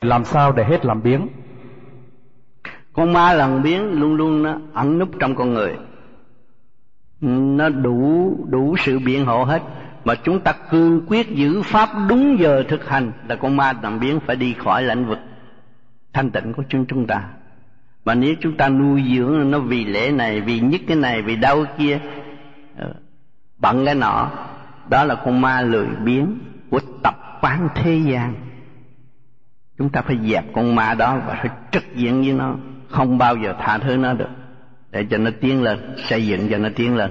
làm sao để hết làm biếng? Con ma làm biếng luôn luôn nó ẩn núp trong con người. Nó đủ đủ sự biện hộ hết. Mà chúng ta cương quyết giữ pháp đúng giờ thực hành là con ma làm biếng phải đi khỏi lãnh vực thanh tịnh của chúng chúng ta. Mà nếu chúng ta nuôi dưỡng nó vì lễ này, vì nhất cái này, vì đau kia ờ, bận cái nọ, đó là con ma lười biếng của tập quán thế gian chúng ta phải dẹp con ma đó và phải trực diện với nó. Không bao giờ tha thứ nó được. Để cho nó tiến lên, xây dựng cho nó tiến lên.